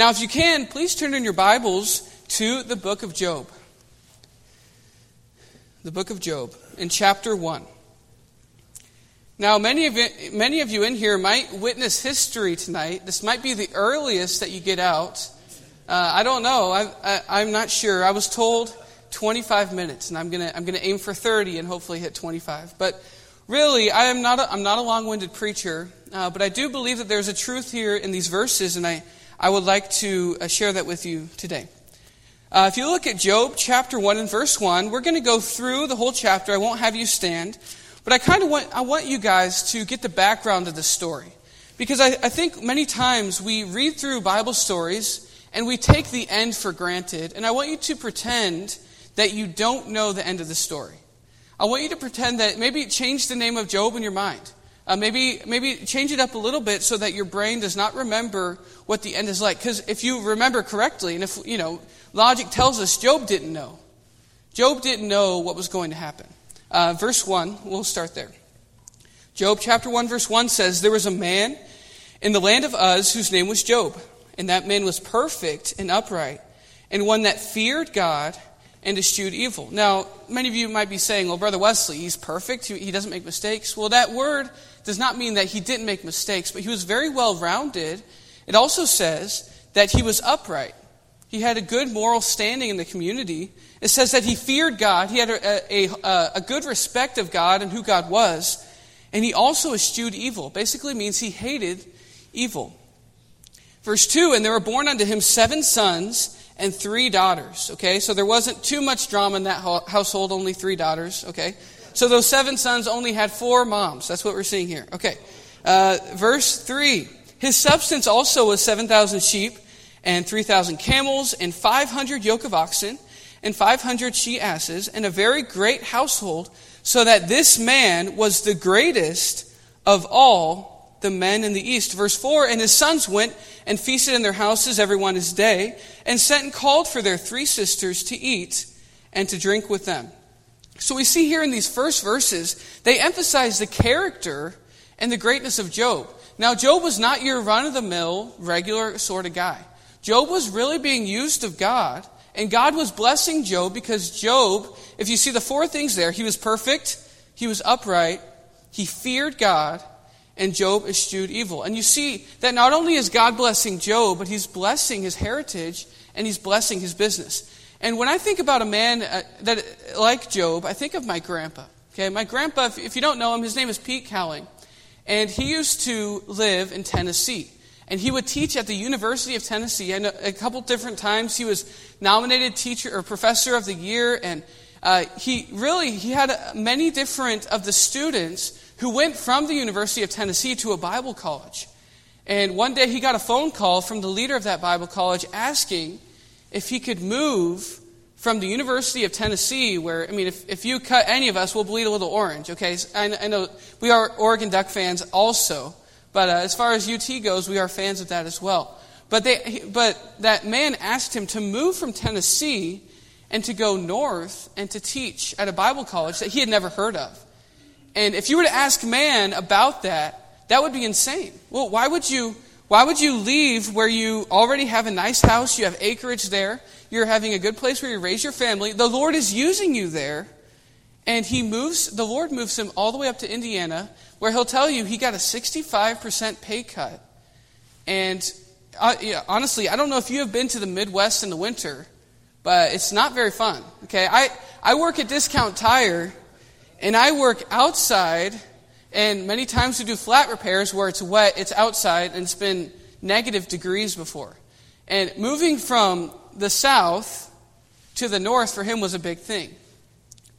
Now, if you can, please turn in your Bibles to the book of Job. The book of Job, in chapter 1. Now, many of, it, many of you in here might witness history tonight. This might be the earliest that you get out. Uh, I don't know. I, I'm not sure. I was told 25 minutes, and I'm going to I'm gonna aim for 30 and hopefully hit 25. But really, I am not a, I'm not a long winded preacher, uh, but I do believe that there's a truth here in these verses, and I, I would like to uh, share that with you today. Uh, if you look at Job chapter 1 and verse 1, we're going to go through the whole chapter. I won't have you stand, but I kind of want, I want you guys to get the background of the story. Because I, I think many times we read through Bible stories and we take the end for granted, and I want you to pretend that you don't know the end of the story. I want you to pretend that maybe change the name of Job in your mind. Uh, maybe, maybe change it up a little bit so that your brain does not remember what the end is like. Because if you remember correctly, and if, you know, logic tells us Job didn't know. Job didn't know what was going to happen. Uh, verse 1, we'll start there. Job chapter 1, verse 1 says, There was a man in the land of Uz whose name was Job, and that man was perfect and upright, and one that feared God and eschewed evil. Now, many of you might be saying, well, Brother Wesley, he's perfect. He doesn't make mistakes. Well, that word does not mean that he didn't make mistakes, but he was very well rounded. It also says that he was upright. He had a good moral standing in the community. It says that he feared God. He had a, a, a good respect of God and who God was. And he also eschewed evil. Basically means he hated evil. Verse 2 And there were born unto him seven sons and three daughters. Okay, so there wasn't too much drama in that household, only three daughters. Okay, so those seven sons only had four moms. That's what we're seeing here. Okay, uh, verse 3 His substance also was 7,000 sheep and 3,000 camels and 500 yoke of oxen and 500 she asses and a very great household, so that this man was the greatest of all the men in the east. Verse 4 And his sons went and feasted in their houses, every one his day, and sent and called for their three sisters to eat and to drink with them. So we see here in these first verses, they emphasize the character and the greatness of Job. Now, Job was not your run of the mill, regular sort of guy. Job was really being used of God, and God was blessing Job because Job, if you see the four things there, he was perfect, he was upright, he feared God, and Job eschewed evil. And you see that not only is God blessing Job, but he's blessing his heritage and he's blessing his business. And when I think about a man uh, that like Job, I think of my grandpa. Okay, my grandpa, if, you don't know him, his name is Pete Cowling. And he used to live in Tennessee. And he would teach at the University of Tennessee. And a, a couple different times he was nominated teacher or professor of the year. And uh, he really he had many different of the students who went from the University of Tennessee to a Bible college. And one day he got a phone call from the leader of that Bible college asking if he could move from the University of Tennessee, where, I mean, if, if you cut any of us, we'll bleed a little orange, okay? I, I know we are Oregon Duck fans also, but uh, as far as UT goes, we are fans of that as well. But, they, but that man asked him to move from Tennessee and to go north and to teach at a Bible college that he had never heard of. And if you were to ask man about that, that would be insane. Well, why would you why would you leave where you already have a nice house, you have acreage there, you're having a good place where you raise your family. The Lord is using you there. And he moves the Lord moves him all the way up to Indiana where he'll tell you he got a 65% pay cut. And uh, yeah, honestly, I don't know if you have been to the Midwest in the winter, but it's not very fun. Okay, I, I work at Discount Tire, and I work outside, and many times we do flat repairs where it's wet, it's outside, and it's been negative degrees before. And moving from the south to the north for him was a big thing.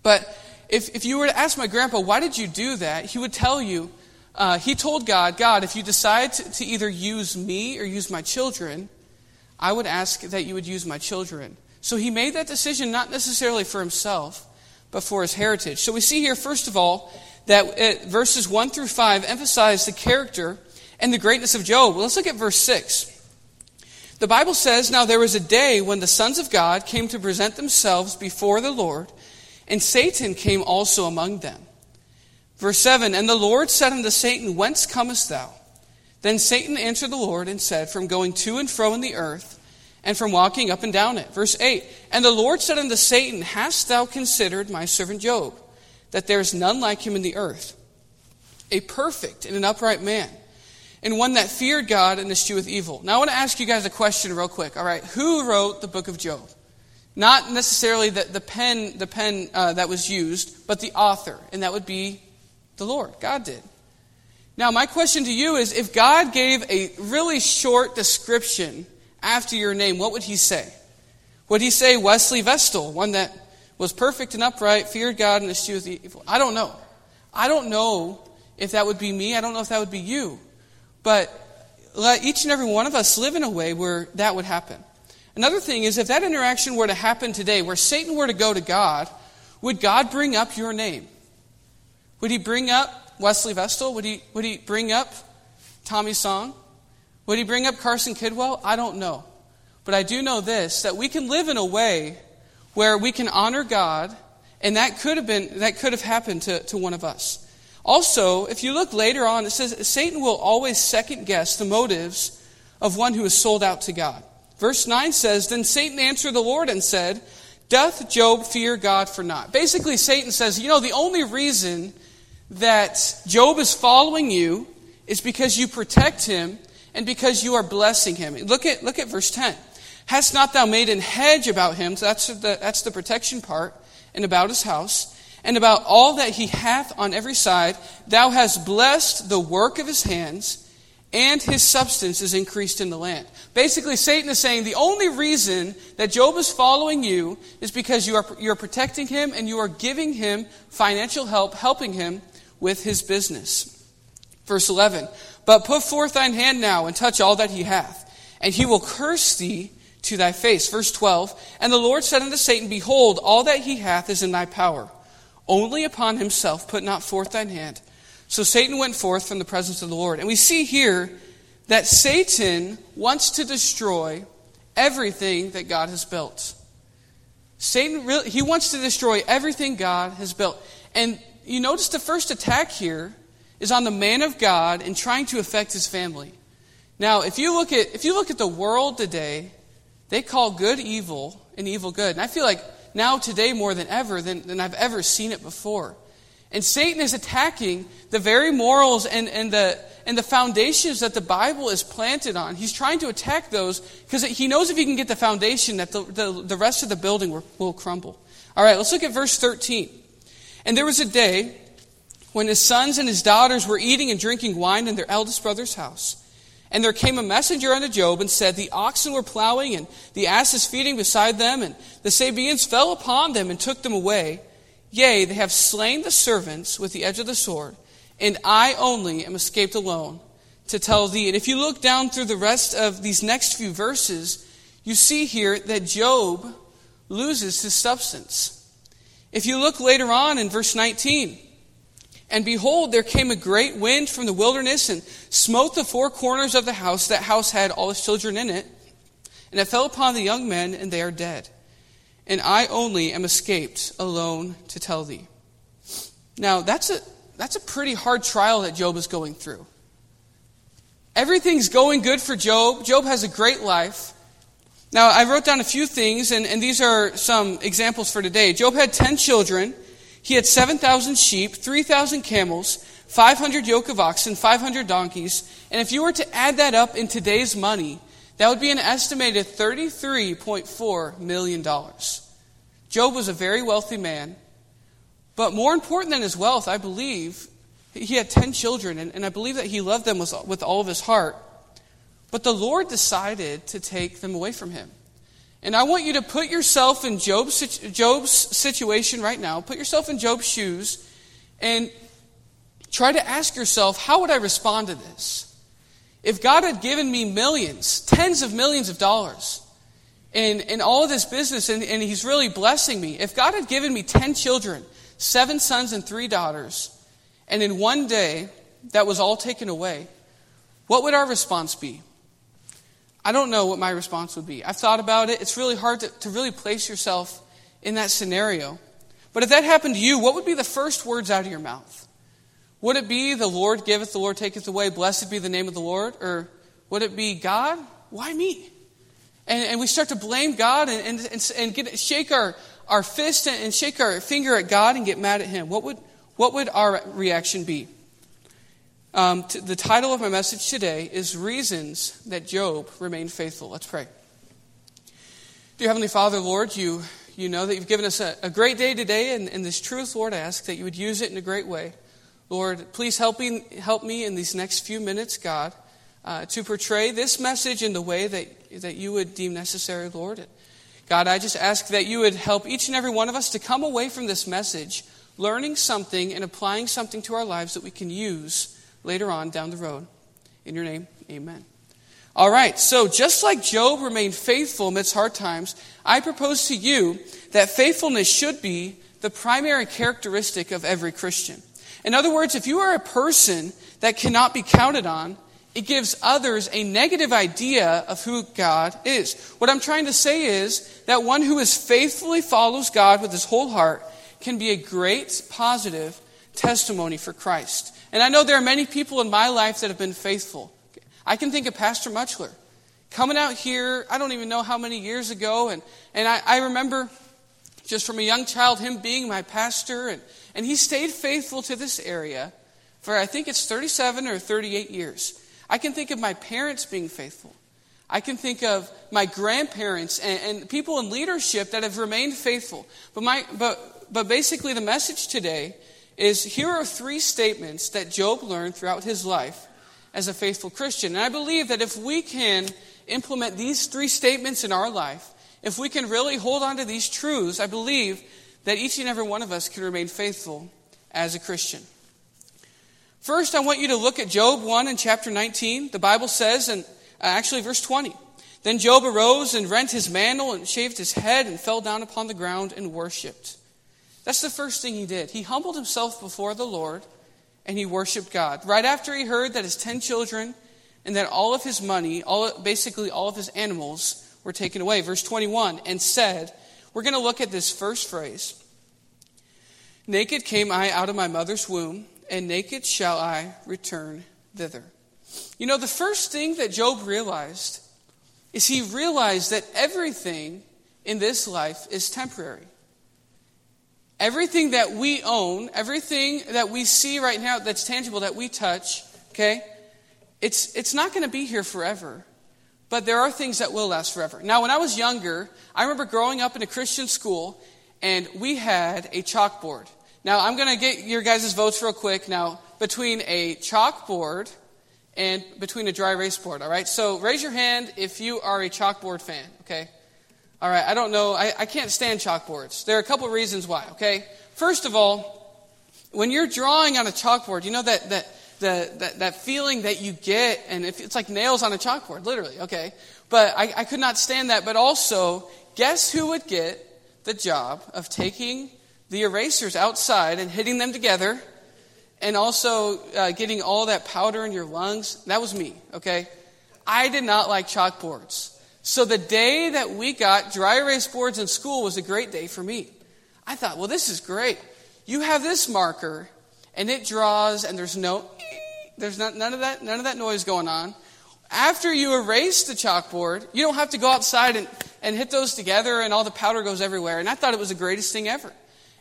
But if, if you were to ask my grandpa, why did you do that? He would tell you, uh, he told God, God, if you decide to, to either use me or use my children, I would ask that you would use my children. So he made that decision not necessarily for himself, but for his heritage. So we see here, first of all, that uh, verses 1 through 5 emphasize the character and the greatness of Job. Well, let's look at verse 6. The Bible says, Now there was a day when the sons of God came to present themselves before the Lord, and Satan came also among them. Verse 7 And the Lord said unto Satan, Whence comest thou? Then Satan answered the Lord and said, From going to and fro in the earth, and from walking up and down it. Verse 8 And the Lord said unto Satan, Hast thou considered my servant Job, that there is none like him in the earth, a perfect and an upright man, and one that feared God and escheweth evil? Now I want to ask you guys a question real quick. All right, who wrote the book of Job? Not necessarily the, the pen, the pen uh, that was used, but the author, and that would be the Lord. God did. Now, my question to you is if God gave a really short description after your name, what would he say? Would he say Wesley Vestal, one that was perfect and upright, feared God, and eschewed the evil? I don't know. I don't know if that would be me. I don't know if that would be you. But let each and every one of us live in a way where that would happen. Another thing is, if that interaction were to happen today, where Satan were to go to God, would God bring up your name? Would he bring up Wesley Vestal? Would he, would he bring up Tommy Song? Would he bring up Carson Kidwell? I don't know. But I do know this that we can live in a way where we can honor God, and that could have been that could have happened to, to one of us. Also, if you look later on, it says Satan will always second guess the motives of one who is sold out to God. Verse 9 says, Then Satan answered the Lord and said, Doth Job fear God for naught? Basically, Satan says, You know, the only reason that Job is following you is because you protect him and because you are blessing him. Look at, look at verse 10. Hast not thou made an hedge about him? So that's the, that's the protection part, and about his house, and about all that he hath on every side. Thou hast blessed the work of his hands and his substance is increased in the land. Basically, Satan is saying the only reason that Job is following you is because you are, you're protecting him and you are giving him financial help, helping him with his business. Verse 11 But put forth thine hand now and touch all that he hath, and he will curse thee to thy face. Verse 12 And the Lord said unto Satan, Behold, all that he hath is in thy power. Only upon himself put not forth thine hand. So Satan went forth from the presence of the Lord. And we see here that Satan wants to destroy everything that God has built. Satan really, he wants to destroy everything God has built. And you notice the first attack here is on the man of God and trying to affect his family. Now, if you look at if you look at the world today, they call good evil and evil good. And I feel like now today more than ever than, than I've ever seen it before. And Satan is attacking the very morals and, and, the, and the foundations that the Bible is planted on. He's trying to attack those because he knows if he can get the foundation that the, the, the rest of the building will, will crumble. All right, let's look at verse 13. And there was a day when his sons and his daughters were eating and drinking wine in their eldest brother's house. And there came a messenger unto Job and said, The oxen were plowing and the asses feeding beside them, and the Sabeans fell upon them and took them away. Yea, they have slain the servants with the edge of the sword, and I only am escaped alone to tell thee. And if you look down through the rest of these next few verses, you see here that Job loses his substance. If you look later on in verse 19, and behold, there came a great wind from the wilderness and smote the four corners of the house. That house had all his children in it. And it fell upon the young men, and they are dead and I only am escaped alone to tell thee. Now, that's a, that's a pretty hard trial that Job is going through. Everything's going good for Job. Job has a great life. Now, I wrote down a few things, and, and these are some examples for today. Job had 10 children. He had 7,000 sheep, 3,000 camels, 500 yoke of oxen, 500 donkeys. And if you were to add that up in today's money, that would be an estimated $33.4 million. Job was a very wealthy man, but more important than his wealth, I believe, he had 10 children, and, I believe that he loved them with all of his heart. But the Lord decided to take them away from him. And I want you to put yourself in Job's, Job's situation right now. Put yourself in Job's shoes and try to ask yourself, how would I respond to this? If God had given me millions, tens of millions of dollars, in, in all of this business, and, and He's really blessing me, if God had given me 10 children, seven sons and three daughters, and in one day that was all taken away, what would our response be? I don't know what my response would be. I've thought about it. It's really hard to, to really place yourself in that scenario. But if that happened to you, what would be the first words out of your mouth? Would it be the Lord giveth, the Lord taketh away, blessed be the name of the Lord? Or would it be God? Why me? And, and we start to blame God and, and, and get, shake our, our fist and shake our finger at God and get mad at Him. What would, what would our reaction be? Um, t- the title of my message today is Reasons That Job Remained Faithful. Let's pray. Dear Heavenly Father, Lord, you, you know that you've given us a, a great day today, and, and this truth, Lord, I ask that you would use it in a great way. Lord, please help me, help me in these next few minutes, God, uh, to portray this message in the way that, that you would deem necessary, Lord. God, I just ask that you would help each and every one of us to come away from this message learning something and applying something to our lives that we can use later on down the road. In your name, amen. All right, so just like Job remained faithful amidst hard times, I propose to you that faithfulness should be the primary characteristic of every Christian. In other words, if you are a person that cannot be counted on, it gives others a negative idea of who God is. What I'm trying to say is that one who is faithfully follows God with his whole heart can be a great positive testimony for Christ. And I know there are many people in my life that have been faithful. I can think of Pastor Muchler coming out here, I don't even know how many years ago, and, and I, I remember just from a young child him being my pastor and and he stayed faithful to this area for, I think it's 37 or 38 years. I can think of my parents being faithful. I can think of my grandparents and, and people in leadership that have remained faithful. But, my, but, but basically, the message today is here are three statements that Job learned throughout his life as a faithful Christian. And I believe that if we can implement these three statements in our life, if we can really hold on to these truths, I believe that each and every one of us can remain faithful as a Christian. First, I want you to look at Job 1 and chapter 19. The Bible says, and uh, actually verse 20, Then Job arose and rent his mantle and shaved his head and fell down upon the ground and worshiped. That's the first thing he did. He humbled himself before the Lord and he worshiped God. Right after he heard that his 10 children and that all of his money, all, basically all of his animals, were taken away. Verse 21, and said, we're going to look at this first phrase. Naked came I out of my mother's womb, and naked shall I return thither. You know, the first thing that Job realized is he realized that everything in this life is temporary. Everything that we own, everything that we see right now that's tangible, that we touch, okay, it's, it's not going to be here forever. But there are things that will last forever. Now, when I was younger, I remember growing up in a Christian school, and we had a chalkboard. Now, I'm going to get your guys' votes real quick. Now, between a chalkboard and between a dry erase board, all right? So raise your hand if you are a chalkboard fan, okay? All right, I don't know. I, I can't stand chalkboards. There are a couple of reasons why, okay? First of all, when you're drawing on a chalkboard, you know that, that the, that, that feeling that you get, and if, it's like nails on a chalkboard, literally, okay? But I, I could not stand that. But also, guess who would get the job of taking the erasers outside and hitting them together and also uh, getting all that powder in your lungs? That was me, okay? I did not like chalkboards. So the day that we got dry erase boards in school was a great day for me. I thought, well, this is great. You have this marker, and it draws, and there's no there's not, none, of that, none of that noise going on. After you erase the chalkboard, you don't have to go outside and, and hit those together and all the powder goes everywhere. And I thought it was the greatest thing ever.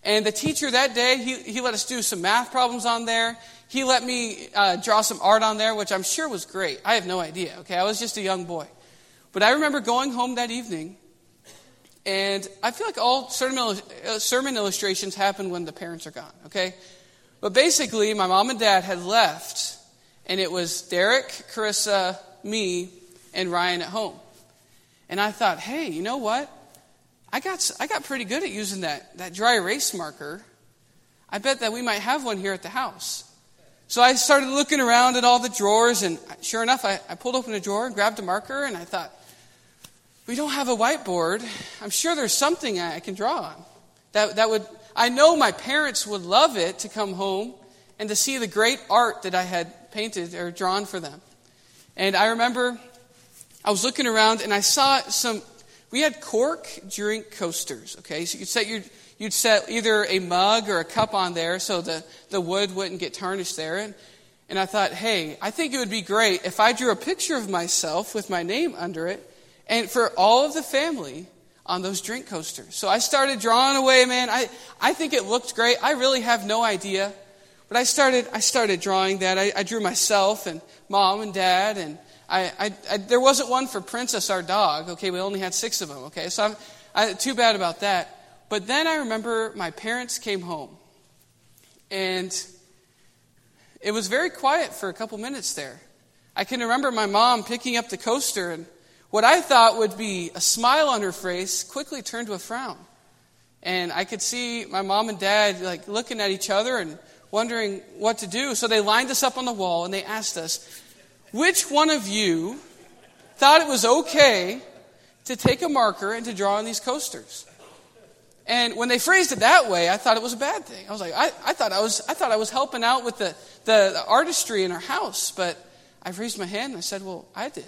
And the teacher that day, he, he let us do some math problems on there. He let me uh, draw some art on there, which I'm sure was great. I have no idea, okay? I was just a young boy. But I remember going home that evening, and I feel like all sermon, uh, sermon illustrations happen when the parents are gone, okay? But basically, my mom and dad had left and it was Derek, Carissa, me, and Ryan at home. And I thought, hey, you know what? I got, I got pretty good at using that, that dry erase marker. I bet that we might have one here at the house. So I started looking around at all the drawers, and sure enough, I, I pulled open a drawer and grabbed a marker, and I thought, we don't have a whiteboard. I'm sure there's something I can draw on. That, that would, I know my parents would love it to come home and to see the great art that I had painted or drawn for them. And I remember I was looking around and I saw some we had cork drink coasters. Okay, so you'd set your you'd set either a mug or a cup on there so the, the wood wouldn't get tarnished there. And, and I thought, hey, I think it would be great if I drew a picture of myself with my name under it and for all of the family on those drink coasters. So I started drawing away, man. I, I think it looked great. I really have no idea. But I started, I started drawing that. I, I drew myself and mom and dad, and I, I, I, there wasn't one for Princess, our dog. Okay, we only had six of them. Okay, so I'm, I, too bad about that. But then I remember my parents came home, and it was very quiet for a couple minutes there. I can remember my mom picking up the coaster, and what I thought would be a smile on her face quickly turned to a frown. And I could see my mom and dad like looking at each other and wondering what to do. So they lined us up on the wall and they asked us, which one of you thought it was okay to take a marker and to draw on these coasters? And when they phrased it that way, I thought it was a bad thing. I was like, I, I thought I was, I thought I was helping out with the, the, the artistry in our house, but I raised my hand and I said, well, I did.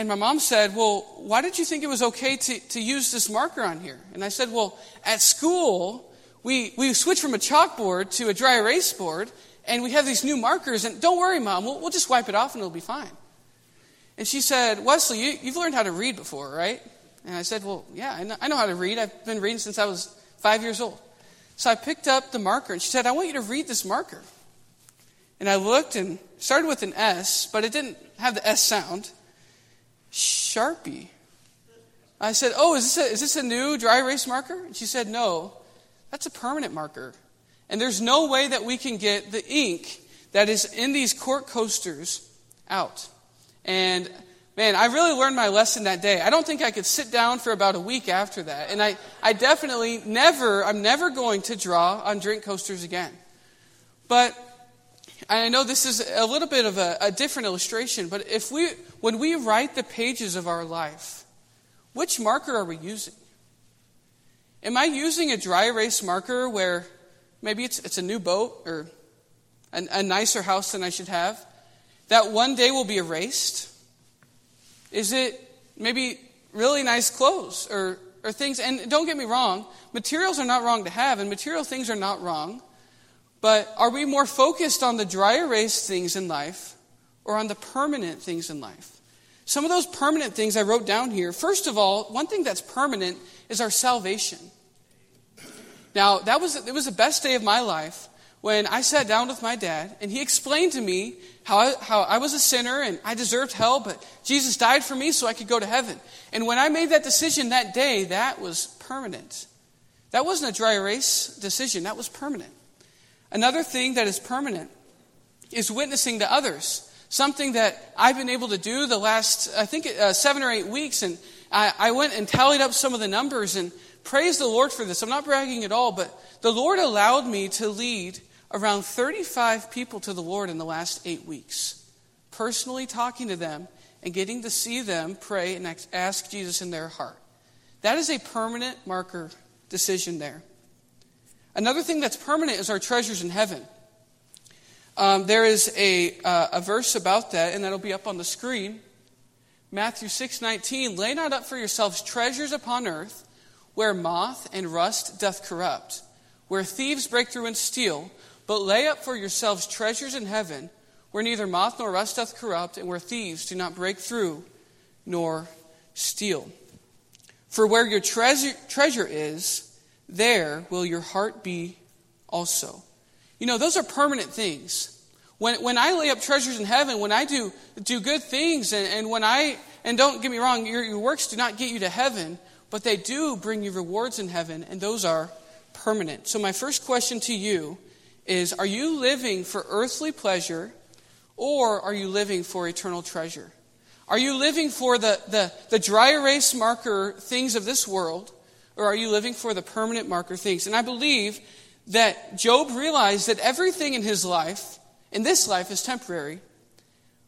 And my mom said, Well, why did you think it was okay to, to use this marker on here? And I said, Well, at school, we, we switched from a chalkboard to a dry erase board, and we have these new markers, and don't worry, Mom, we'll, we'll just wipe it off and it'll be fine. And she said, Wesley, you, you've learned how to read before, right? And I said, Well, yeah, I know, I know how to read. I've been reading since I was five years old. So I picked up the marker, and she said, I want you to read this marker. And I looked and started with an S, but it didn't have the S sound. Sharpie. I said, Oh, is this, a, is this a new dry erase marker? And she said, No, that's a permanent marker. And there's no way that we can get the ink that is in these cork coasters out. And man, I really learned my lesson that day. I don't think I could sit down for about a week after that. And I, I definitely never, I'm never going to draw on drink coasters again. But I know this is a little bit of a, a different illustration, but if we, when we write the pages of our life, which marker are we using? Am I using a dry erase marker where maybe it's, it's a new boat or a, a nicer house than I should have that one day will be erased? Is it maybe really nice clothes or, or things? And don't get me wrong, materials are not wrong to have, and material things are not wrong. But are we more focused on the dry erase things in life or on the permanent things in life? Some of those permanent things I wrote down here. First of all, one thing that's permanent is our salvation. Now, that was, it was the best day of my life when I sat down with my dad and he explained to me how I, how I was a sinner and I deserved hell, but Jesus died for me so I could go to heaven. And when I made that decision that day, that was permanent. That wasn't a dry erase decision, that was permanent. Another thing that is permanent is witnessing to others. Something that I've been able to do the last, I think, uh, seven or eight weeks. And I, I went and tallied up some of the numbers and praise the Lord for this. I'm not bragging at all, but the Lord allowed me to lead around 35 people to the Lord in the last eight weeks. Personally talking to them and getting to see them pray and ask Jesus in their heart. That is a permanent marker decision there. Another thing that's permanent is our treasures in heaven. Um, there is a, uh, a verse about that, and that'll be up on the screen. Matthew 6 19, lay not up for yourselves treasures upon earth, where moth and rust doth corrupt, where thieves break through and steal, but lay up for yourselves treasures in heaven, where neither moth nor rust doth corrupt, and where thieves do not break through nor steal. For where your treasure, treasure is, there will your heart be also. You know, those are permanent things. When, when I lay up treasures in heaven, when I do, do good things, and, and when I, and don't get me wrong, your, your works do not get you to heaven, but they do bring you rewards in heaven, and those are permanent. So, my first question to you is Are you living for earthly pleasure, or are you living for eternal treasure? Are you living for the, the, the dry erase marker things of this world? or are you living for the permanent marker things? And I believe that Job realized that everything in his life, in this life, is temporary,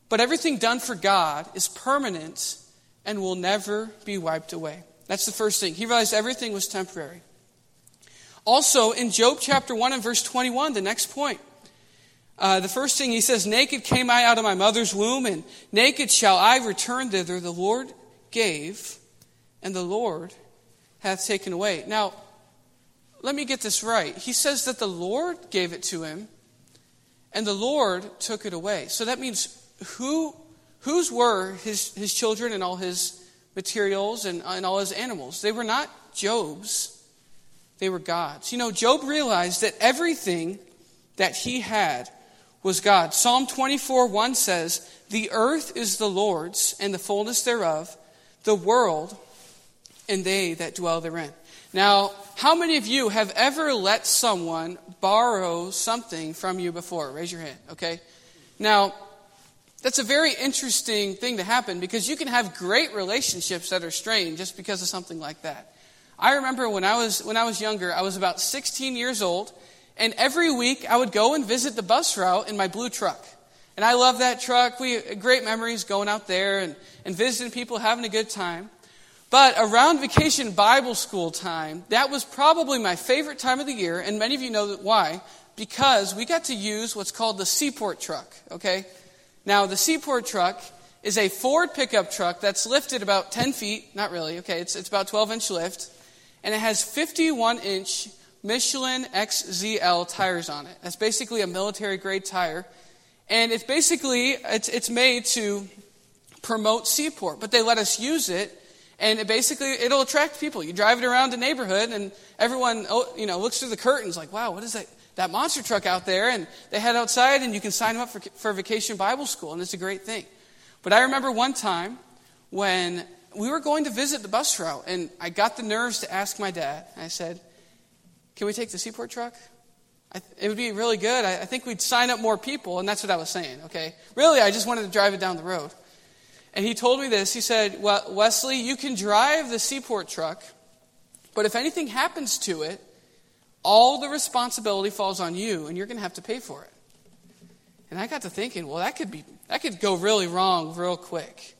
but everything done for God is permanent and will never be wiped away. That's the first thing. He realized everything was temporary. Also, in Job chapter 1 and verse 21, the next point, uh, the first thing he says, Naked came I out of my mother's womb, and naked shall I return thither. The Lord gave, and the Lord hath taken away. Now, let me get this right. He says that the Lord gave it to him, and the Lord took it away. So that means who, whose were his, his children and all his materials and, and all his animals? They were not Job's, they were God's. You know, Job realized that everything that he had was God. Psalm 24 1 says, The earth is the Lord's and the fullness thereof, the world and they that dwell therein. Now, how many of you have ever let someone borrow something from you before? Raise your hand, okay? Now, that's a very interesting thing to happen because you can have great relationships that are strained just because of something like that. I remember when I was when I was younger, I was about 16 years old, and every week I would go and visit the bus route in my blue truck. And I love that truck. We great memories going out there and, and visiting people, having a good time. But around vacation Bible school time, that was probably my favorite time of the year, and many of you know why. Because we got to use what's called the Seaport truck, okay? Now, the Seaport truck is a Ford pickup truck that's lifted about 10 feet, not really, okay, it's, it's about 12 inch lift, and it has 51 inch Michelin XZL tires on it. That's basically a military grade tire. And it's basically, it's, it's made to promote Seaport, but they let us use it and it basically it'll attract people. You drive it around the neighborhood, and everyone oh, you know looks through the curtains like, "Wow, what is that? That monster truck out there?" And they head outside, and you can sign them up for, for vacation Bible school, and it's a great thing. But I remember one time when we were going to visit the bus route, and I got the nerves to ask my dad. I said, "Can we take the Seaport truck?" Th- it would be really good. I, I think we'd sign up more people, and that's what I was saying. Okay, really, I just wanted to drive it down the road. And he told me this. He said, well, Wesley, you can drive the seaport truck, but if anything happens to it, all the responsibility falls on you, and you're going to have to pay for it. And I got to thinking, well, that could be that could go really wrong real quick.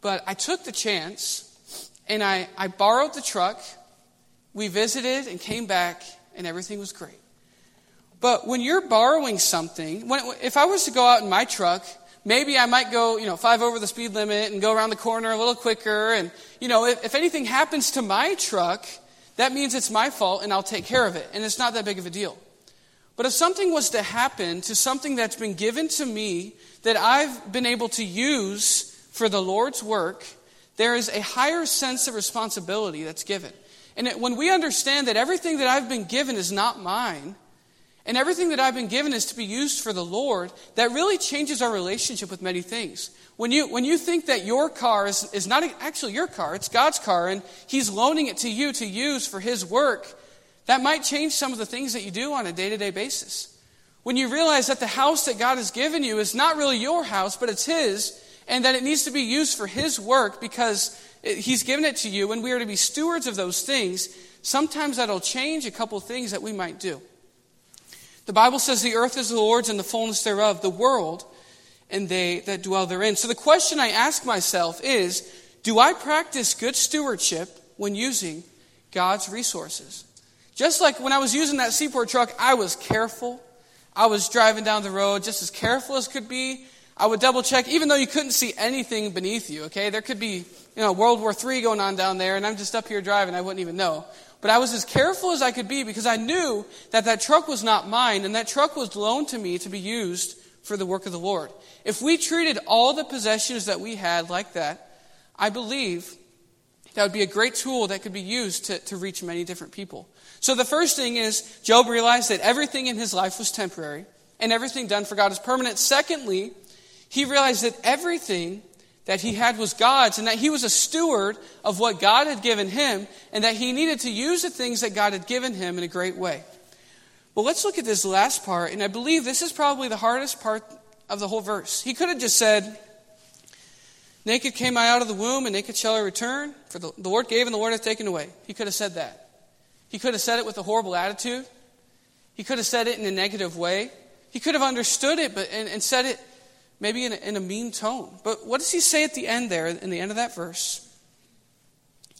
But I took the chance, and I, I borrowed the truck. We visited and came back, and everything was great. But when you're borrowing something, when, if I was to go out in my truck maybe I might go, you know, five over the speed limit and go around the corner a little quicker. And, you know, if, if anything happens to my truck, that means it's my fault and I'll take care of it. And it's not that big of a deal. But if something was to happen to something that's been given to me that I've been able to use for the Lord's work, there is a higher sense of responsibility that's given. And when we understand that everything that I've been given is not mine, and everything that I've been given is to be used for the Lord, that really changes our relationship with many things. When you, when you think that your car is, is not actually your car, it's God's car, and He's loaning it to you to use for His work, that might change some of the things that you do on a day to day basis. When you realize that the house that God has given you is not really your house, but it's His, and that it needs to be used for His work because He's given it to you, and we are to be stewards of those things, sometimes that'll change a couple things that we might do. The Bible says the earth is the Lord's and the fullness thereof, the world and they that dwell therein. So the question I ask myself is do I practice good stewardship when using God's resources? Just like when I was using that seaport truck, I was careful. I was driving down the road just as careful as could be. I would double check, even though you couldn't see anything beneath you, okay? There could be, you know, World War III going on down there, and I'm just up here driving, I wouldn't even know. But I was as careful as I could be because I knew that that truck was not mine and that truck was loaned to me to be used for the work of the Lord. If we treated all the possessions that we had like that, I believe that would be a great tool that could be used to, to reach many different people. So the first thing is Job realized that everything in his life was temporary and everything done for God is permanent. Secondly, he realized that everything that he had was God's and that he was a steward of what God had given him and that he needed to use the things that God had given him in a great way. Well, let's look at this last part, and I believe this is probably the hardest part of the whole verse. He could have just said, Naked came I out of the womb, and naked shall I return, for the, Lord gave and the Lord hath taken away. He could have said that. He could have said it with a horrible attitude. He could have said it in a negative way. He could have understood it but, and, and said it maybe in a, in a mean tone. But what does he say at the end there, in the end of that verse?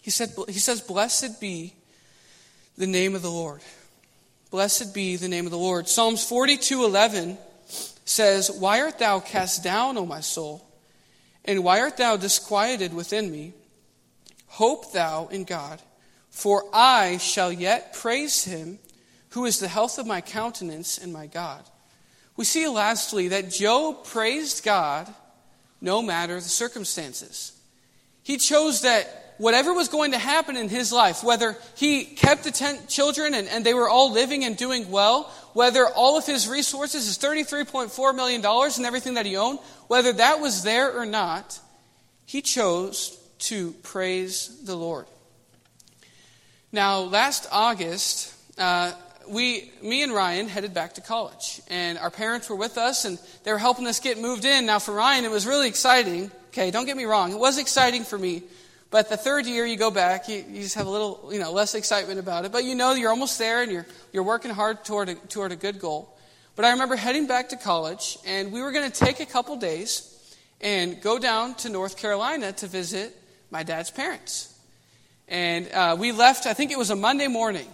He, said, he says, Blessed be the name of the Lord. Blessed be the name of the Lord. Psalms 42 11 says, Why art thou cast down, O my soul? And why art thou disquieted within me? Hope thou in God, for I shall yet praise him, who is the health of my countenance and my God. We see lastly that Job praised God no matter the circumstances. He chose that whatever was going to happen in his life, whether he kept the ten children and, and they were all living and doing well, whether all of his resources, his $33.4 million and everything that he owned, whether that was there or not, he chose to praise the Lord. Now, last August, uh, we, me and Ryan headed back to college, and our parents were with us, and they were helping us get moved in. Now, for Ryan, it was really exciting. Okay, don't get me wrong; it was exciting for me. But the third year, you go back, you, you just have a little, you know, less excitement about it. But you know you're almost there, and you're you're working hard toward a, toward a good goal. But I remember heading back to college, and we were going to take a couple days and go down to North Carolina to visit my dad's parents. And uh, we left, I think it was a Monday morning.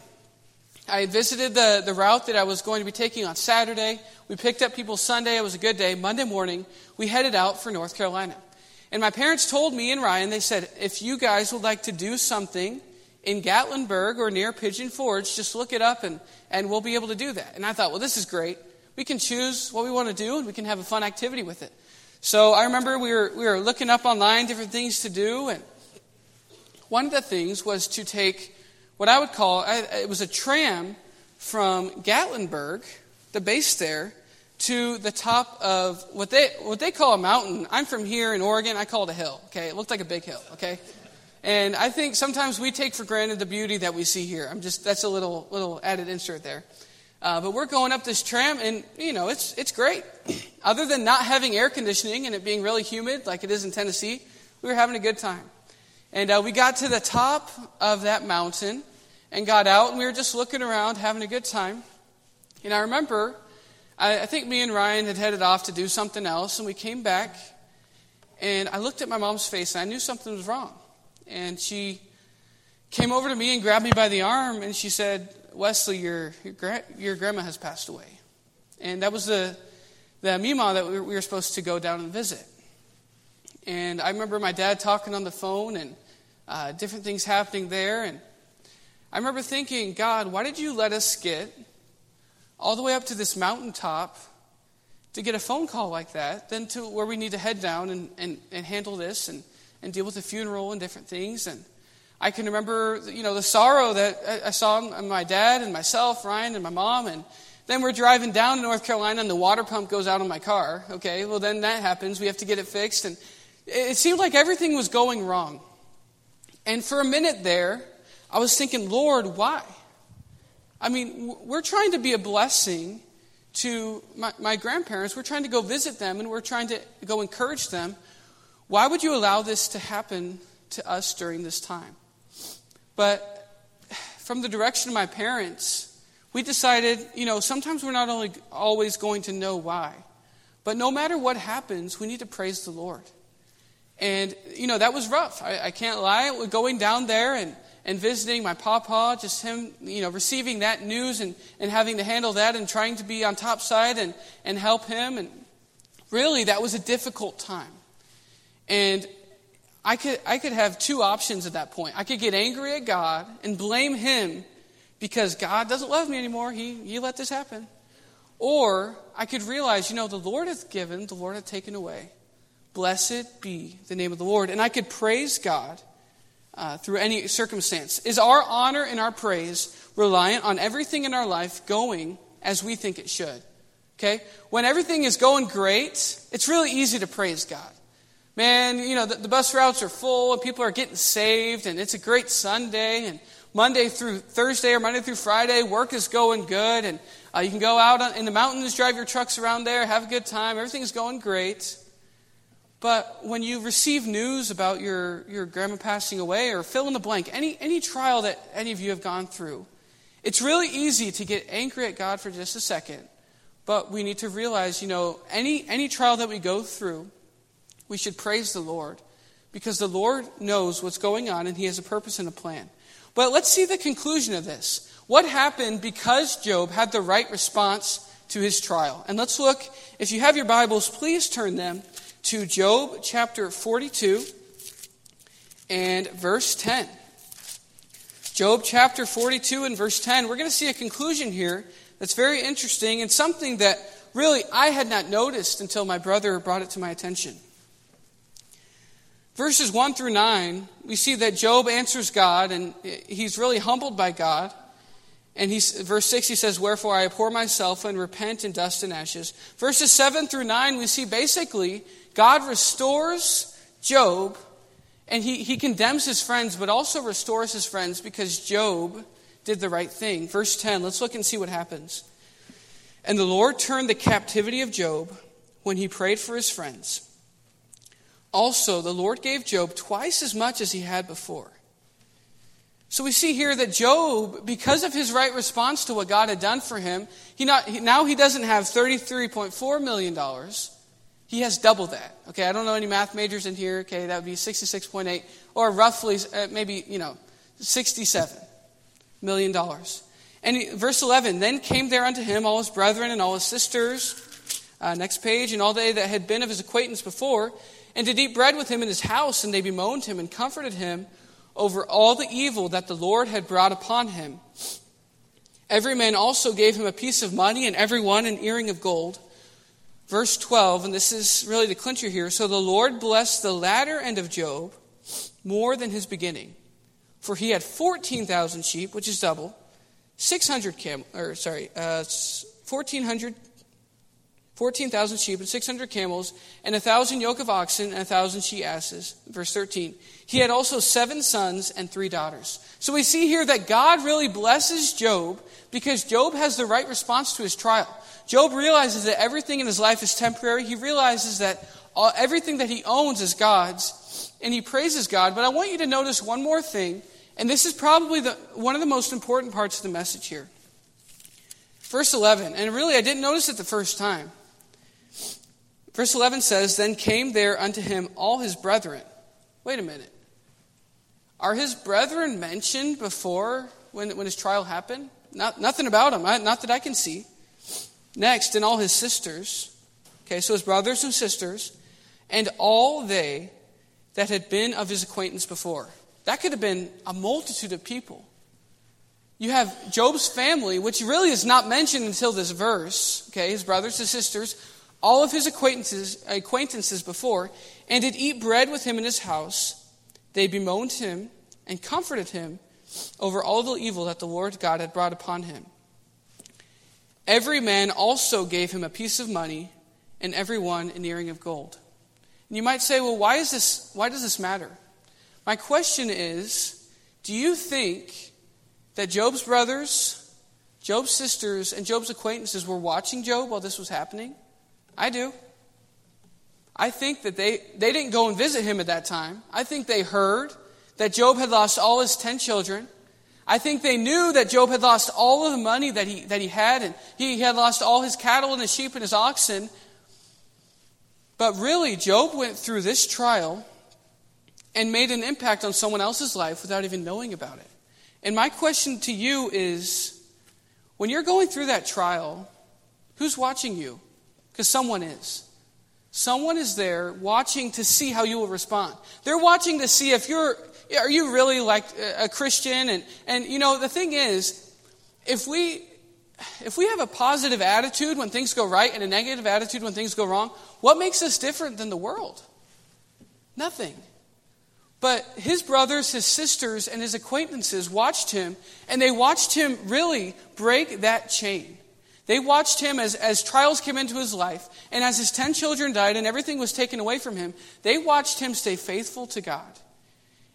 I visited the, the route that I was going to be taking on Saturday. We picked up people Sunday. It was a good day. Monday morning, we headed out for North Carolina. And my parents told me and Ryan, they said, if you guys would like to do something in Gatlinburg or near Pigeon Forge, just look it up and, and we'll be able to do that. And I thought, well, this is great. We can choose what we want to do and we can have a fun activity with it. So I remember we were, we were looking up online different things to do, and one of the things was to take what I would call it was a tram from Gatlinburg, the base there, to the top of what they what they call a mountain. I'm from here in Oregon. I call it a hill. Okay, it looked like a big hill. Okay, and I think sometimes we take for granted the beauty that we see here. I'm just that's a little little added insert there. Uh, but we're going up this tram, and you know it's it's great. Other than not having air conditioning and it being really humid, like it is in Tennessee, we were having a good time. And uh, we got to the top of that mountain and got out, and we were just looking around, having a good time. And I remember, I, I think me and Ryan had headed off to do something else, and we came back, and I looked at my mom's face, and I knew something was wrong. And she came over to me and grabbed me by the arm, and she said, Wesley, your, your, gra- your grandma has passed away. And that was the, the Mima that we were supposed to go down and visit. And I remember my dad talking on the phone and uh, different things happening there. And I remember thinking, God, why did you let us get all the way up to this mountaintop to get a phone call like that, then to where we need to head down and, and, and handle this and, and deal with the funeral and different things? And I can remember, you know, the sorrow that I saw in my dad and myself, Ryan and my mom, and then we're driving down to North Carolina and the water pump goes out on my car. Okay, well then that happens. We have to get it fixed, and it seemed like everything was going wrong. And for a minute there, I was thinking, Lord, why? I mean, we're trying to be a blessing to my, my grandparents. We're trying to go visit them and we're trying to go encourage them. Why would you allow this to happen to us during this time? But from the direction of my parents, we decided, you know, sometimes we're not only always going to know why, but no matter what happens, we need to praise the Lord. And, you know, that was rough. I, I can't lie. We're going down there and, and visiting my papa, just him, you know, receiving that news and, and having to handle that and trying to be on top side and, and help him. And really, that was a difficult time. And I could, I could have two options at that point. I could get angry at God and blame Him because God doesn't love me anymore. He, he let this happen. Or I could realize, you know, the Lord hath given, the Lord hath taken away. Blessed be the name of the Lord. And I could praise God uh, through any circumstance. Is our honor and our praise reliant on everything in our life going as we think it should? Okay? When everything is going great, it's really easy to praise God. Man, you know, the, the, bus routes are full and people are getting saved and it's a great Sunday and Monday through Thursday or Monday through Friday, work is going good and uh, you can go out in the mountains, drive your trucks around there, have a good time, everything's going great. But when you receive news about your, your grandma passing away or fill in the blank, any, any trial that any of you have gone through, it's really easy to get angry at God for just a second. But we need to realize, you know, any, any trial that we go through, we should praise the Lord because the Lord knows what's going on and He has a purpose and a plan. But let's see the conclusion of this. What happened because Job had the right response to his trial? And let's look, if you have your Bibles, please turn them to Job chapter 42. and verse 10. Job chapter 42 and verse 10. We're going to see a conclusion here that's very interesting and something that really I had not noticed until my brother brought it to my attention. Verses 1 through 9, we see that Job answers God and he's really humbled by God. And he's, verse 6, he says, Wherefore I abhor myself and repent in dust and ashes. Verses 7 through 9, we see basically God restores Job and he, he condemns his friends, but also restores his friends because Job did the right thing. Verse 10, let's look and see what happens. And the Lord turned the captivity of Job when he prayed for his friends. Also, the Lord gave Job twice as much as he had before. So we see here that Job, because of his right response to what God had done for him, he not, now he doesn't have $33.4 million. He has double that. Okay, I don't know any math majors in here. Okay, that would be 66.8, or roughly, uh, maybe, you know, 67 million dollars. And he, verse 11, then came there unto him all his brethren and all his sisters. Uh, next page, and all they that had been of his acquaintance before, and did eat bread with him in his house, and they bemoaned him and comforted him over all the evil that the Lord had brought upon him. Every man also gave him a piece of money, and every one an earring of gold. Verse 12, and this is really the clincher here. So the Lord blessed the latter end of Job more than his beginning. For he had 14,000 sheep, which is double, 600 camel, or sorry, uh, 1,400 14,000 sheep and 600 camels, and a thousand yoke of oxen and a thousand she asses. Verse 13. He had also seven sons and three daughters. So we see here that God really blesses Job because Job has the right response to his trial. Job realizes that everything in his life is temporary. He realizes that all, everything that he owns is God's, and he praises God. But I want you to notice one more thing, and this is probably the, one of the most important parts of the message here. Verse 11, and really I didn't notice it the first time. Verse 11 says, Then came there unto him all his brethren. Wait a minute. Are his brethren mentioned before when, when his trial happened? Not, nothing about him, not that I can see. Next, and all his sisters. Okay, so his brothers and sisters, and all they that had been of his acquaintance before. That could have been a multitude of people. You have Job's family, which really is not mentioned until this verse. Okay, his brothers and sisters, all of his acquaintances, acquaintances before, and did eat bread with him in his house. They bemoaned him and comforted him over all the evil that the Lord God had brought upon him. Every man also gave him a piece of money, and every one an earring of gold. And you might say, well, why, is this, why does this matter? My question is do you think that Job's brothers, Job's sisters, and Job's acquaintances were watching Job while this was happening? I do. I think that they, they didn't go and visit him at that time. I think they heard that Job had lost all his ten children. I think they knew that Job had lost all of the money that he, that he had, and he had lost all his cattle and his sheep and his oxen. But really, Job went through this trial and made an impact on someone else's life without even knowing about it. And my question to you is when you're going through that trial, who's watching you? Because someone is. Someone is there watching to see how you will respond. They're watching to see if you're, are you really like a Christian? And, and you know, the thing is, if we, if we have a positive attitude when things go right and a negative attitude when things go wrong, what makes us different than the world? Nothing. But his brothers, his sisters, and his acquaintances watched him, and they watched him really break that chain. They watched him as, as trials came into his life, and as his ten children died and everything was taken away from him, they watched him stay faithful to God.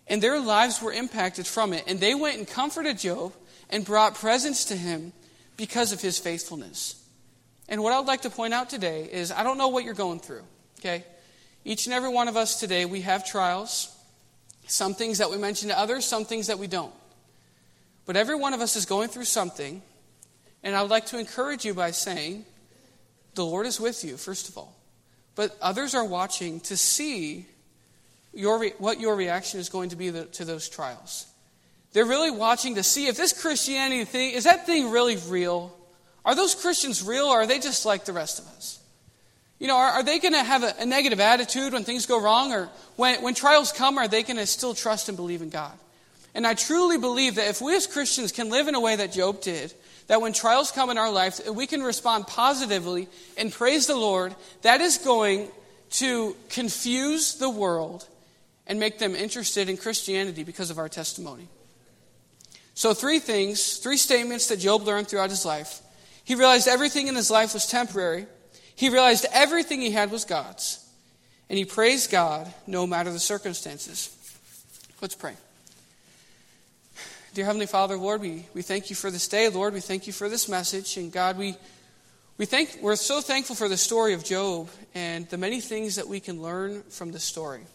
And their lives were impacted from it. And they went and comforted Job and brought presents to him because of his faithfulness. And what I'd like to point out today is I don't know what you're going through, okay? Each and every one of us today, we have trials. Some things that we mention to others, some things that we don't. But every one of us is going through something and I would like to encourage you by saying, the Lord is with you, first of all. But others are watching to see your re- what your reaction is going to be the, to those trials. They're really watching to see if this Christianity thing, is that thing really real? Are those Christians real or are they just like the rest of us? You know, are, are they going to have a, a, negative attitude when things go wrong? Or when, when trials come, are they going to still trust and believe in God? And I truly believe that if we as Christians can live in a way that Job did, that when trials come in our life, we can respond positively and praise the Lord, that is going to confuse the world and make them interested in Christianity because of our testimony. So, three things, three statements that Job learned throughout his life. He realized everything in his life was temporary, he realized everything he had was God's, and he praised God no matter the circumstances. Let's pray. Dear Heavenly Father, Lord, we, we thank you for this day. Lord, we thank you for this message. And God, we, we thank, we're so thankful for the story of Job and the many things that we can learn from the story.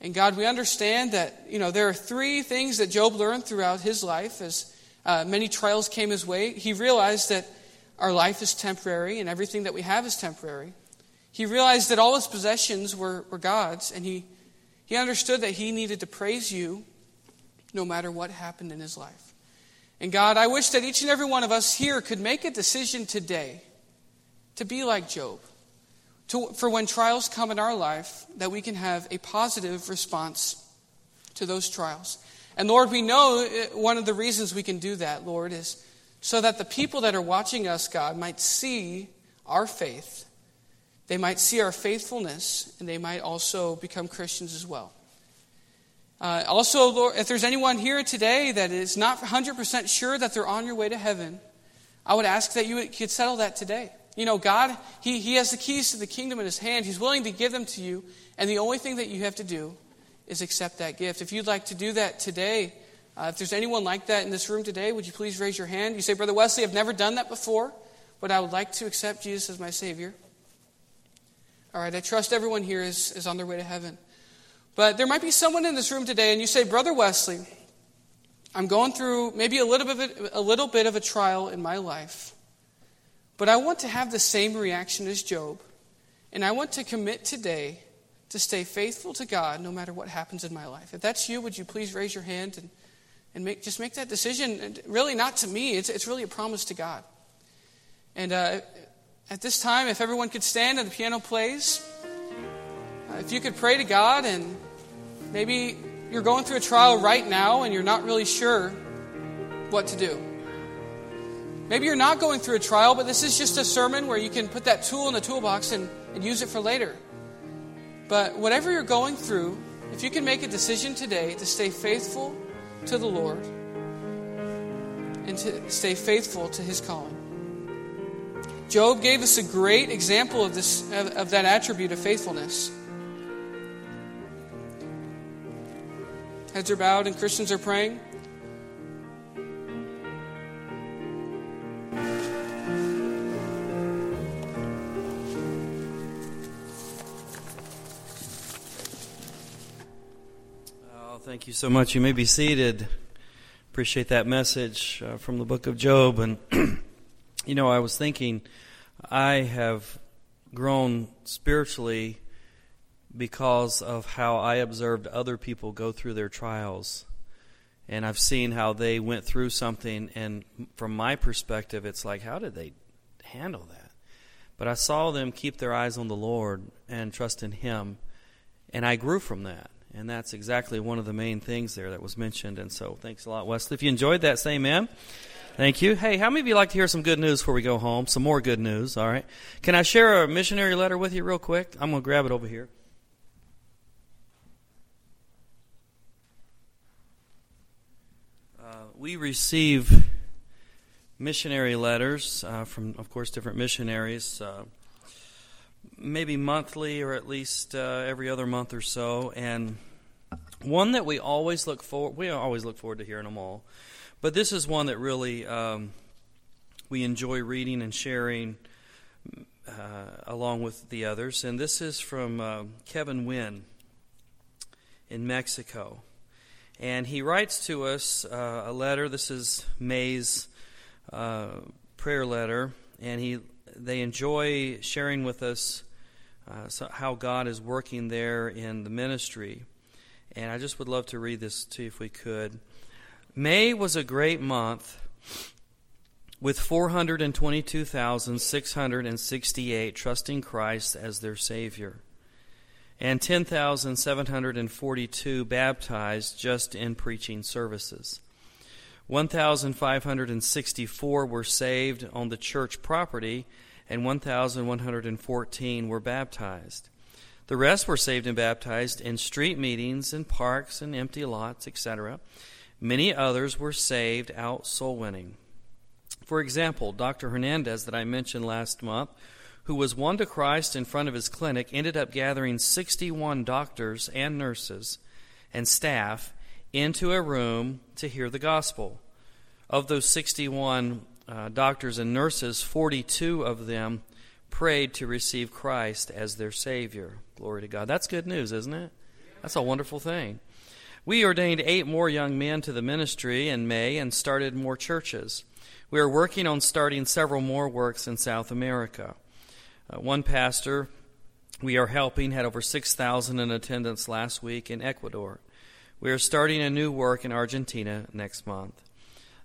And God, we understand that, you know, there are three things that Job learned throughout his life as uh, many trials came his way. He realized that our life is temporary and everything that we have is temporary. He realized that all his possessions were, were God's, and he, he understood that he needed to praise you no matter what happened in his life. And God, I wish that each and every one of us here could make a decision today to be like Job. To, for when trials come in our life, that we can have a positive response to those trials. And Lord, we know uh, one of the reasons we can do that, Lord, is so that the people that are watching us, God, might see our faith. They might see our faithfulness, and they might also become Christians as well. Uh, also, Lord, if there's anyone here today that is not 100% sure that they're on your way to heaven, I would ask that you could settle that today. You know, God, he, he has the keys to the kingdom in His hand. He's willing to give them to you, and the only thing that you have to do is accept that gift. If you'd like to do that today, uh, if there's anyone like that in this room today, would you please raise your hand? You say, Brother Wesley, I've never done that before, but I would like to accept Jesus as my Savior. All right, I trust everyone here is, is on their way to heaven. But there might be someone in this room today, and you say, Brother Wesley, I'm going through maybe a little bit, a little bit of a trial in my life, but I want to have the same reaction as Job, and I want to commit today to stay faithful to God no matter what happens in my life. If that's you, would you please raise your hand and, and make, just make that decision? And really, not to me, it's, it's really a promise to God. And uh, at this time, if everyone could stand and the piano plays, uh, if you could pray to God and Maybe you're going through a trial right now and you're not really sure what to do. Maybe you're not going through a trial, but this is just a sermon where you can put that tool in the toolbox and, and use it for later. But whatever you're going through, if you can make a decision today to stay faithful to the Lord and to stay faithful to his calling. Job gave us a great example of this of, of that attribute of faithfulness. Heads are bowed and Christians are praying. Oh, thank you so much. You may be seated. Appreciate that message uh, from the book of Job. And, you know, I was thinking, I have grown spiritually because of how I observed other people go through their trials. And I've seen how they went through something, and from my perspective, it's like, how did they handle that? But I saw them keep their eyes on the Lord and trust in Him, and I grew from that. And that's exactly one of the main things there that was mentioned. And so, thanks a lot, Wesley. If you enjoyed that, say amen. Thank you. Hey, how many of you like to hear some good news before we go home? Some more good news, all right? Can I share a missionary letter with you real quick? I'm going to grab it over here. We receive missionary letters uh, from, of course, different missionaries, uh, maybe monthly or at least uh, every other month or so. And one that we always look forward we always look forward to hearing them all, but this is one that really um, we enjoy reading and sharing. Uh, along with the others, and this is from uh, Kevin Wynne in Mexico. And he writes to us uh, a letter. This is May's uh, prayer letter, and he they enjoy sharing with us uh, so how God is working there in the ministry. And I just would love to read this to you if we could. May was a great month with 422,668 trusting Christ as their Savior, and 10,742 baptized just in preaching services. 1,564 were saved on the church property, and 1,114 were baptized. The rest were saved and baptized in street meetings, in parks, and empty lots, etc. Many others were saved out soul winning. For example, Dr. Hernandez, that I mentioned last month, who was won to Christ in front of his clinic, ended up gathering 61 doctors and nurses and staff into a room to hear the gospel. Of those 61 uh, doctors and nurses, 42 of them prayed to receive Christ as their Savior. Glory to God. That's good news, isn't it? That's a wonderful thing. We ordained eight more young men to the ministry in May and started more churches. We are working on starting several more works in South America. Uh, one pastor we are helping had over 6,000 in attendance last week in Ecuador. We are starting a new work in Argentina next month.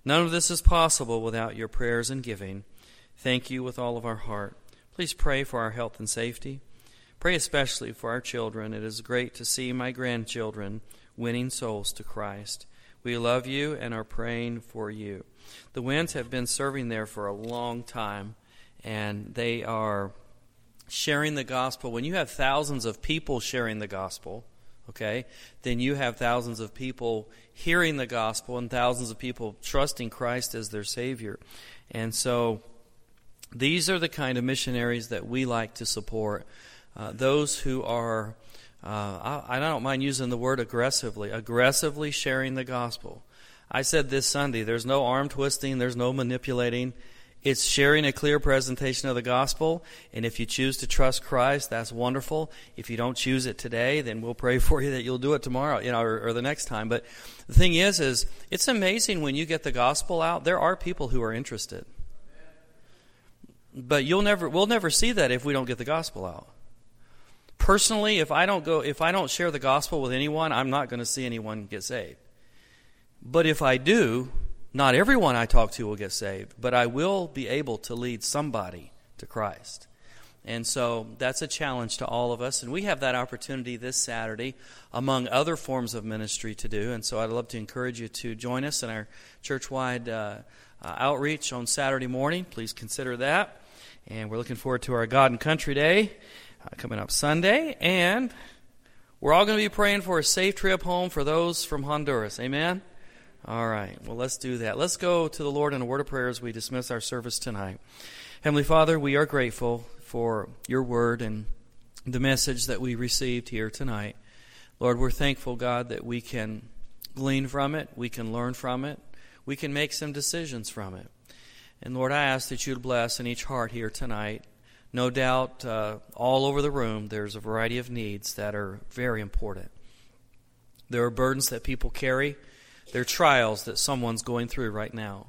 None of this is possible without your prayers and giving. Thank you with all of our heart. Please pray for our health and safety. Pray especially for our children. It is great to see my grandchildren winning souls to Christ. We love you and are praying for you. The Wynnes have been serving there for a long time, and they are sharing the gospel. When you have thousands of people sharing the gospel, okay, then you have thousands of people hearing the gospel and thousands of people trusting Christ as their Savior. And so these are the kind of missionaries that we like to support. Uh, those who are, uh, I, I don't mind using the word aggressively, aggressively sharing the gospel. I said this Sunday, there's no arm twisting, there's no manipulating. It's sharing a clear presentation of the gospel. And if you choose to trust Christ, that's wonderful. If you don't choose it today, then we'll pray for you that you'll do it tomorrow, you know, or, or the next time. But the thing is, is it's amazing when you get the gospel out. There are people who are interested, but you'll never, we'll never see that if we don't get the gospel out. Personally, if I don't go, if I don't share the gospel with anyone, I'm not going to see anyone get saved. But if I do, not everyone I talk to will get saved, but I will be able to lead somebody to Christ. And so that's a challenge to all of us. And we have that opportunity this Saturday, among other forms of ministry, to do. And so I'd love to encourage you to join us in our church wide uh, uh, outreach on Saturday morning. Please consider that. And we're looking forward to our God and Country Day uh, coming up Sunday. And we're all going to be praying for a safe trip home for those from Honduras. Amen. All right. Well, let's do that. Let's go to the Lord in a word of prayer as we dismiss our service tonight. Heavenly Father, we are grateful for your word and the message that we received here tonight. Lord, we're thankful, God, that we can glean from it, we can learn from it, we can make some decisions from it. And Lord, I ask that you'd bless in each heart here tonight. No doubt, uh, all over the room, there's a variety of needs that are very important. There are burdens that people carry there are trials that someone's going through right now.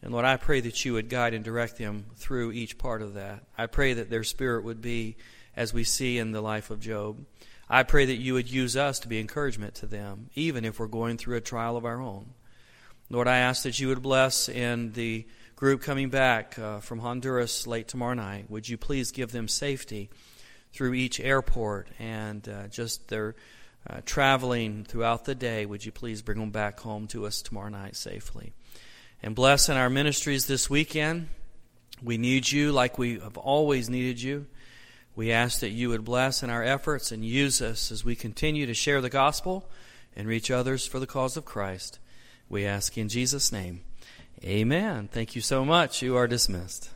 And Lord, I pray that you would guide and direct them through each part of that. I pray that their spirit would be as we see in the life of Job. I pray that you would use us to be encouragement to them, even if we're going through a trial of our own. Lord, I ask that you would bless in the group coming back uh, from Honduras late tomorrow night. Would you please give them safety through each airport and uh, just their uh, traveling throughout the day, would you please bring them back home to us tomorrow night safely? And bless in our ministries this weekend. We need you like we have always needed you. We ask that you would bless in our efforts and use us as we continue to share the gospel and reach others for the cause of Christ. We ask in Jesus' name. Amen. Thank you so much. You are dismissed.